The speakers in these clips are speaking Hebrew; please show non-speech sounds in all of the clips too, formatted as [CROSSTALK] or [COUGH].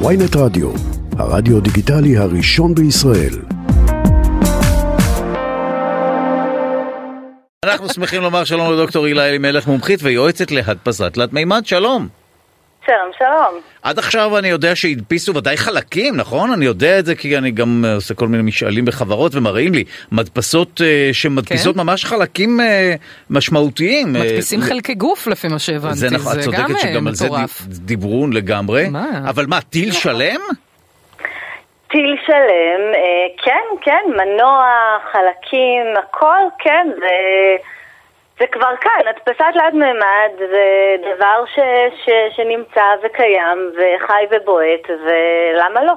ויינט רדיו, הרדיו דיגיטלי הראשון בישראל. אנחנו שמחים לומר שלום לדוקטור הילה אלימלך, מומחית ויועצת להדפסת תלת מימד, שלום. שלום, שלום. עד עכשיו אני יודע שהדפיסו ודאי חלקים, נכון? אני יודע את זה כי אני גם אה, עושה כל מיני משאלים בחברות ומראים לי מדפסות אה, שמדפיסות כן. ממש חלקים אה, משמעותיים. מדפיסים אה, חלקי גוף לפי מה שהבנתי, זה נכון, את זה גם צודקת אה, שגם על זה מטורף. דיב- דיברו לגמרי. מה? אבל מה, טיל שלם? טיל שלם, אה, כן, כן, מנוע, חלקים, הכל, כן, זה, זה כבר כאן. הדפסת תלת מימד זה דבר ש, ש, שנמצא וקיים וחי ובועט, ולמה לא?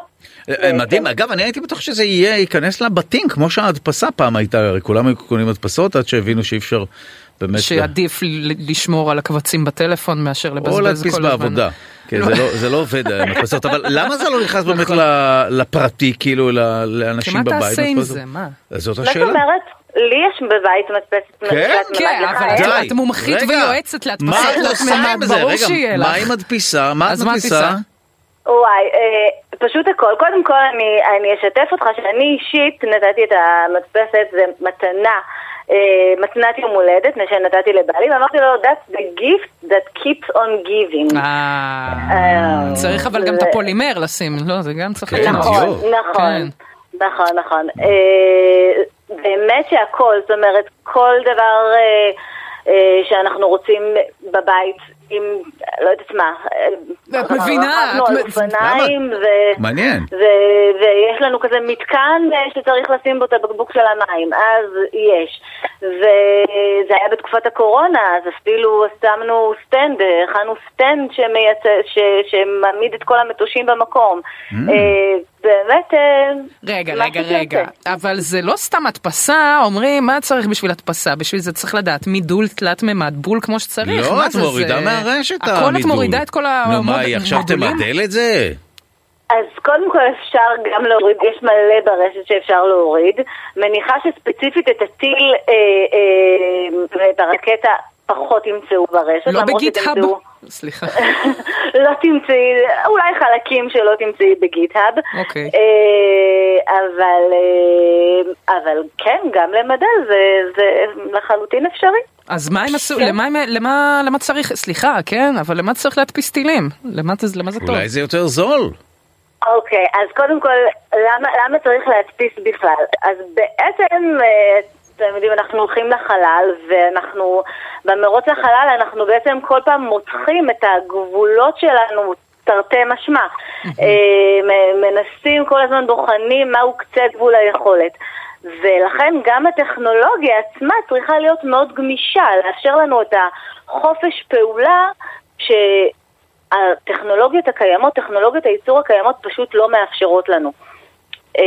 אה, מדהים, אגב, אני הייתי בטוח שזה יהיה, ייכנס לבתים, כמו שההדפסה פעם הייתה, הרי כולם היו קונים הדפסות עד שהבינו שאי אפשר באמת... שעדיף ל- לשמור על הקבצים בטלפון מאשר או לבזבז להדפיס כל הזמן. בעבודה. כן, זה לא- זה לא עובד, המדפסות, אבל למה זה לא נכנס באמת נכון. ל- לפרטי, כאילו, ל- כי לאנשים מה בבית? תעשה עם? זה, מה? זאת זאת השאלה. אומרת, לי יש בבית מדפסת כן? כן, מימד, לך אבל אין? די. את מומחית. ויועצת להדפסת תלת מימד? ברור שיהיה מה לך. מדפיסה? מה את אז מה את מדפיסה? מדפיסה? וואי, אה, פשוט הכל. קודם כל אני, אני אשתף אותך שאני אישית נתתי את המדפסת, זה מתנה, אה, מתנת יום הולדת שנתתי לבעלי, ואמרתי לו, that's the gift that keeps on giving. אה, אה, צריך אבל גם את הפולימר לשים, לא, זה גם צריך כן, לקנות. נכון. נכון, נכון, כן. נכון, נכון. אה, באמת שהכל, זאת אומרת, כל דבר אה, אה, שאנחנו רוצים בבית, עם, לא יודעת מה, אה, את מבינה, את על מ- אופניים, ו- מעניין. ו- ויש לנו כזה מתקן אה, שצריך לשים בו את הבקבוק של המים, אז יש. וזה היה בתקופת הקורונה, אז אפילו שמנו סטנד, אה, הכנו סטנד שמייצא, ש- שמעמיד את כל המטושים במקום. אה, באמת... אה, רגע, רגע. רגע, אבל זה לא סתם הדפסה, אומרים מה צריך בשביל הדפסה, בשביל זה צריך לדעת מידול תלת מימד, בול כמו שצריך, לא, את מורידה זה- מהרשת הכל את המידול. מורידה את כל נו, מה, היא עכשיו המודולים? תמדל את זה? אז קודם כל אפשר גם להוריד, יש מלא ברשת שאפשר להוריד. מניחה שספציפית את הטיל אה, אה, ואת הרקטה פחות ימצאו ברשת. לא בגיט-האב? שתמצאו- סליחה. [LAUGHS] לא תמצאי, אולי חלקים שלא תמצאי בגיט-האב. אוקיי. אה, אבל, אה, אבל כן, גם למדל זה, זה לחלוטין אפשרי. אז מה הם עשו, כן. למה, למה, למה צריך, סליחה, כן, אבל למה צריך להדפיס טילים? למה, זה- למה זה טוב? אולי זה יותר זול. אוקיי, אז קודם כל, למה, למה צריך להדפיס בכלל? אז בעצם, אה, אתם יודעים, אנחנו הולכים לחלל, ואנחנו, במרוץ לחלל אנחנו בעצם כל פעם מותחים את הגבולות שלנו, תרתי משמע. אה, מנסים כל הזמן, בוחנים מהו קצה גבול היכולת. ולכן גם הטכנולוגיה עצמה צריכה להיות מאוד גמישה, לאפשר לנו את החופש פעולה ש... הטכנולוגיות הקיימות, טכנולוגיות הייצור הקיימות פשוט לא מאפשרות לנו. אה,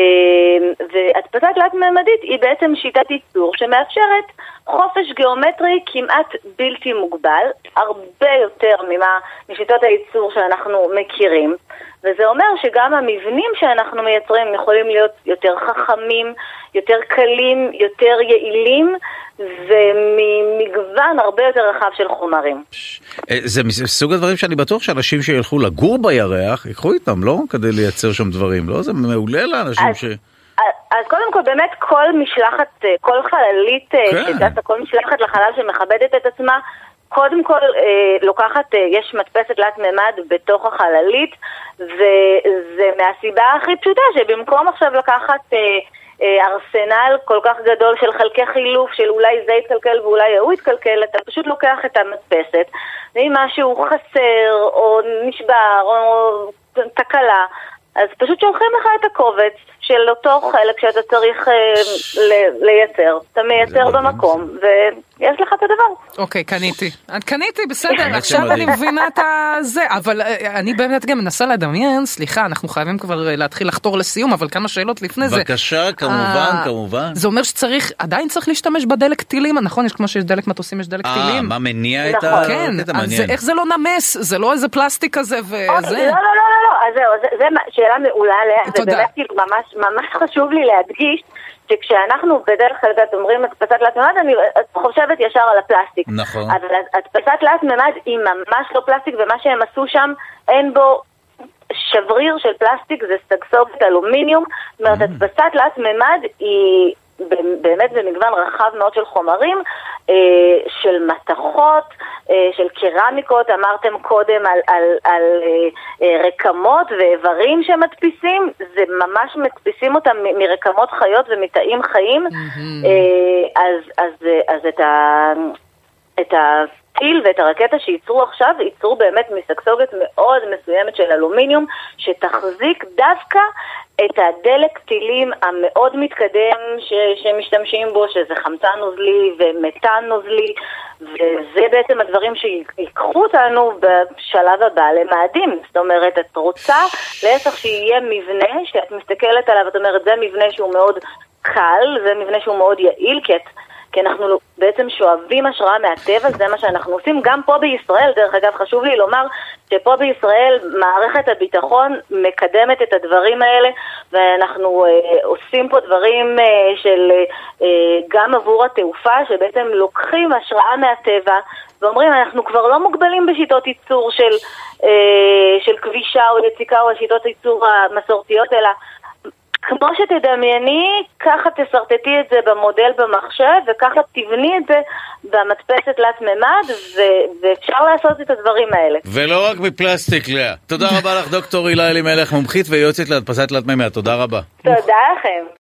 והדפסה תלת-ממדית היא בעצם שיטת ייצור שמאפשרת חופש גיאומטרי כמעט בלתי מוגבל, הרבה יותר ממה, משיטות הייצור שאנחנו מכירים, וזה אומר שגם המבנים שאנחנו מייצרים יכולים להיות יותר חכמים, יותר קלים, יותר יעילים, וממגוון הרבה יותר רחב של חומרים. אה, זה מסוג הדברים שאני בטוח שאנשים שילכו לגור בירח, ייקחו איתם, לא? כדי לייצר שם דברים, לא? זה מעולה לאנשים אז- ש... אז קודם כל, באמת כל משלחת, אה, כל חללית אה, כן. שטסה, כל משלחת לחלל שמכבדת את עצמה, קודם כל אה, לוקחת, אה, יש מדפסת תלת מימד בתוך החללית, וזה מהסיבה הכי פשוטה, שבמקום עכשיו לקחת אה, אה, ארסנל כל כך גדול של חלקי חילוף, של אולי זה יתקלקל ואולי ההוא יתקלקל, אתה פשוט לוקח את המדפסת, ואם משהו חסר, או נשבר, או תקלה, אז פשוט שולחים לך את הקובץ של אותו חלק שאתה צריך אה, ל- לייצר. אתה מייצר. במקום, ויש לך את הדבר. אוקיי, קניתי. קניתי, בסדר, עכשיו. אני מבינה את הזה, אבל אה, אני באמת גם מנסה לדמיין, סליחה, אנחנו חייבים כבר אה, להתחיל לחתור לסיום, אבל כמה שאלות לפני זה. בבקשה, כמובן, אה, כמובן. זה אומר שצריך, עדיין צריך להשתמש בדלק טילים, נכון? יש כמו שיש דלק מטוסים, יש דלק אה, טילים. מה מניע את נכון. ה... כן, אז מעניין. איך זה לא נמס? זה לא איזה פלסטיק כזה וזה? לא, לא, לא, אז זהו, זה- זה שאלה מעולה, לאה, זה תודה. באמת כאילו ממש ממש חשוב לי להדגיש שכשאנחנו בדרך כלל את אומרים הדפסת תלת מימד, אני חושבת ישר על הפלסטיק. נכון. אבל הדפסת תלת מימד היא ממש לא פלסטיק, ומה שהם עשו שם, אין בו שבריר של פלסטיק זה סגסוגת אלומיניום, זאת אומרת, הדפסת תלת מימד היא... באמת במגוון רחב מאוד של חומרים, אה, של מתכות, של קרמיקות, אמרתם קודם על, על, על אה, רקמות ואיברים שמדפיסים, זה ממש מדפיסים אותם מרקמות חיות ומתאים חיים, mm-hmm. אז, אז, אז את ה... את הטיל ואת הרקטה שייצרו עכשיו, ייצרו באמת מסגסוגת מאוד מסוימת של אלומיניום, שתחזיק דווקא את הדלק טילים המאוד מתקדם ש- שמשתמשים בו, שזה חמצן נוזלי ומתאן נוזלי, וזה בעצם הדברים שיקחו אותנו בשלב הבא למאדים. זאת אומרת, את רוצה להפך שיהיה מבנה שאת מסתכלת עליו, את אומרת, זה מבנה שהוא מאוד קל, זה מבנה שהוא מאוד יעיל, כי את... כי אנחנו בעצם שואבים השראה מהטבע, זה מה שאנחנו עושים. גם פה בישראל, דרך אגב, חשוב לי לומר שפה בישראל מערכת הביטחון מקדמת את הדברים האלה, ואנחנו אה, עושים פה דברים אה, של אה, גם עבור התעופה, שבעצם לוקחים השראה מהטבע, ואומרים, אנחנו כבר לא מוגבלים בשיטות ייצור של, אה, של כבישה או יציקה או השיטות ייצור המסורתיות, אלא כמו שתדמייני, ככה תשרטטי את זה במודל במחשב, וככה תבני את זה במדפסת תלת מימד, ו- ואפשר לעשות את הדברים האלה. ולא רק מפלסטיק, לאה. תודה רבה לך, דוקטור הילה אלימלך, מומחית ויועצת להדפסת תלת מימד. תודה רבה. תודה לכם.